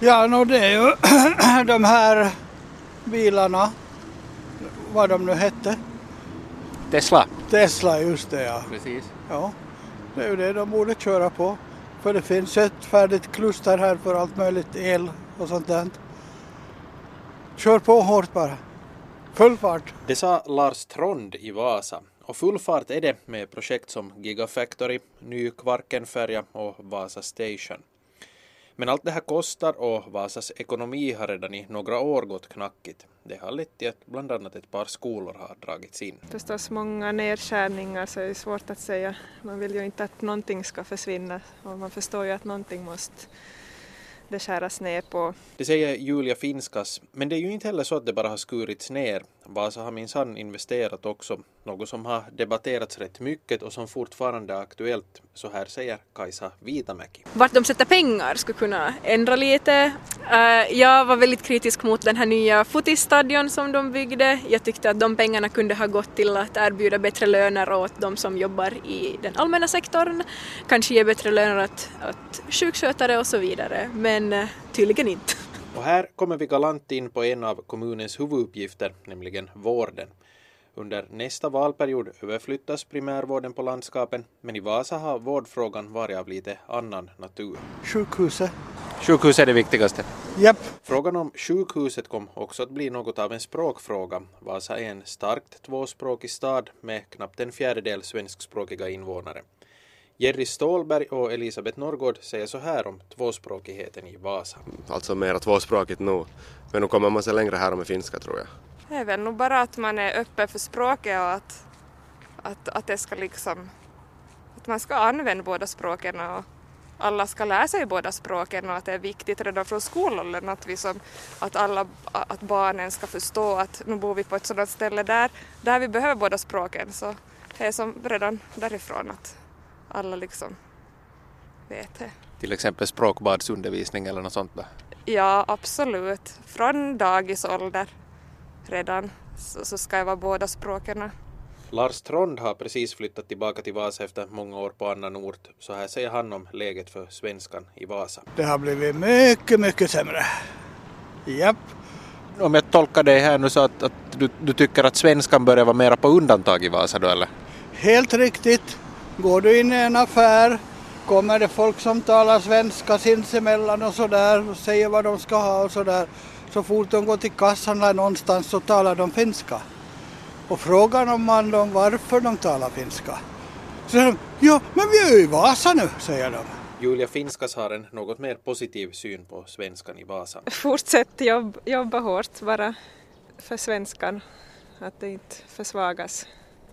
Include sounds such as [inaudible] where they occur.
Ja, no, det är ju [clears throat] de här bilarna, vad de nu hette. Tesla. Tesla, just det ja. Precis. ja. Det är ju det de borde köra på. För det finns ett färdigt kluster här för allt möjligt el och sånt där. Kör på hårt bara. Full fart. Det sa Lars Trond i Vasa. Och full fart är det med projekt som Gigafactory, ny Kvarkenfärja och Vasa Station. Men allt det här kostar och Vasas ekonomi har redan i några år gått knackigt. Det har lett till att bland annat ett par skolor har dragits in. Förstås många nedskärningar så är det svårt att säga. Man vill ju inte att någonting ska försvinna och man förstår ju att någonting måste det skäras ner på. Det säger Julia Finskas, men det är ju inte heller så att det bara har skurits ner. Vasa har minsann investerat också, något som har debatterats rätt mycket och som fortfarande är aktuellt. Så här säger Kajsa Vitamäki. Vart de sätter pengar skulle kunna ändra lite. Uh, jag var väldigt kritisk mot den här nya fotistadion som de byggde. Jag tyckte att de pengarna kunde ha gått till att erbjuda bättre löner åt de som jobbar i den allmänna sektorn. Kanske ge bättre löner åt, åt sjukskötare och så vidare. Men uh, tydligen inte. [laughs] Och här kommer vi galant in på en av kommunens huvuduppgifter, nämligen vården. Under nästa valperiod överflyttas primärvården på landskapen, men i Vasa har vårdfrågan varit av lite annan natur. Sjukhuset. Sjukhus är det viktigaste. Japp. Frågan om sjukhuset kom också att bli något av en språkfråga. Vasa är en starkt tvåspråkig stad med knappt en fjärdedel svenskspråkiga invånare. Jerry Stålberg och Elisabeth Norrgård säger så här om tvåspråkigheten i Vasa. Alltså mera tvåspråkigt nu. Men nu kommer man sig längre här med finska tror jag. Det är väl nog bara att man är öppen för språket och att, att, att det ska liksom att man ska använda båda språken och alla ska lära sig båda språken och att det är viktigt redan från skolåldern att, vi som, att, alla, att barnen ska förstå att nu bor vi på ett sådant ställe där, där vi behöver båda språken så det är som redan därifrån att alla liksom vet det. Till exempel språkbadsundervisning eller något sånt då? Ja, absolut. Från dagisålder redan så, så ska jag vara båda språken. Lars Trond har precis flyttat tillbaka till Vasa efter många år på annan ort. Så här säger han om läget för svenskan i Vasa. Det har blivit mycket, mycket sämre. Japp. Om jag tolkar dig här nu så att, att du, du tycker att svenskan börjar vara mera på undantag i Vasa då eller? Helt riktigt. Går du in i en affär kommer det folk som talar svenska sinsemellan och sådär och säger vad de ska ha och sådär. Så fort de går till kassan eller någonstans så talar de finska. Och frågar om man dem varför de talar finska. Så säger de, ja men vi är ju i Vasa nu, säger de. Julia Finskas har en något mer positiv syn på svenskan i Vasa. Fortsätt jobb, jobba hårt bara för svenskan, att det inte försvagas.